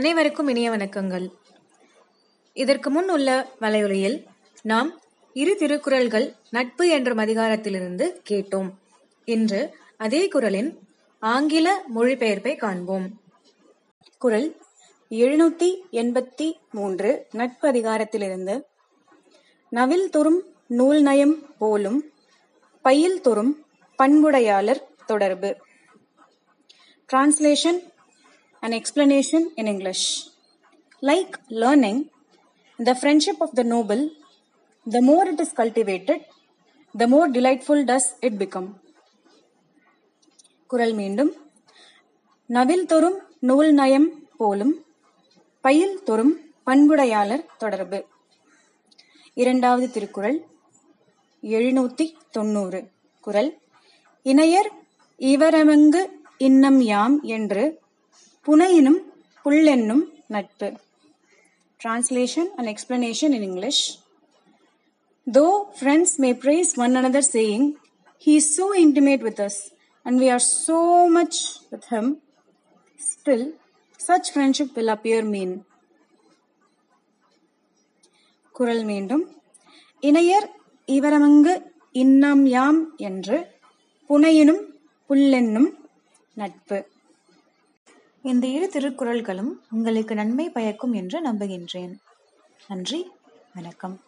அனைவருக்கும் இனிய வணக்கங்கள். இதற்கு முன் உள்ள வலையொலியில் நாம் இரு திருக்குறள்கள் நட்பு என்ற அதிகாரத்திலிருந்து கேட்டோம். இன்று அதே குறளின் ஆங்கில மொழிபெயர்ப்பை காண்போம். குறள் எழுநூத்தி எண்பத்தி மூன்று நட்பு அதிகாரத்திலிருந்து நவில் தொறும் நூல் நயம் போலும் பையில் தொறும் பண்புடையாளர் தொடர்பு. Translation an explanation in English. Like learning, the friendship of the noble, the more it is cultivated, the more delightful does it become. குரல் மீண்டும் நவில் தொறும் நூல் நயம் போலும் பயில் தொறும் பண்புடையாளர் தொடர்பு இரண்டாவது திருக்குறள் எழுநூத்தி தொண்ணூறு குரல் இணையர் இவரமங்கு இன்னம் யாம் என்று புனையினும் புல்லென்னும் நட்பு Translation and explanation in English. Though friends may praise one another saying, He is so intimate with us and we are so much with him, still such friendship will appear mean. குரல் மீண்டும் இணையர் இவரமங்கு இன்னம் யாம் என்று புனையினும் புல்லென்னும் நட்பு இந்த இரு திருக்குறள்களும் உங்களுக்கு நன்மை பயக்கும் என்று நம்புகின்றேன். நன்றி. வணக்கம்.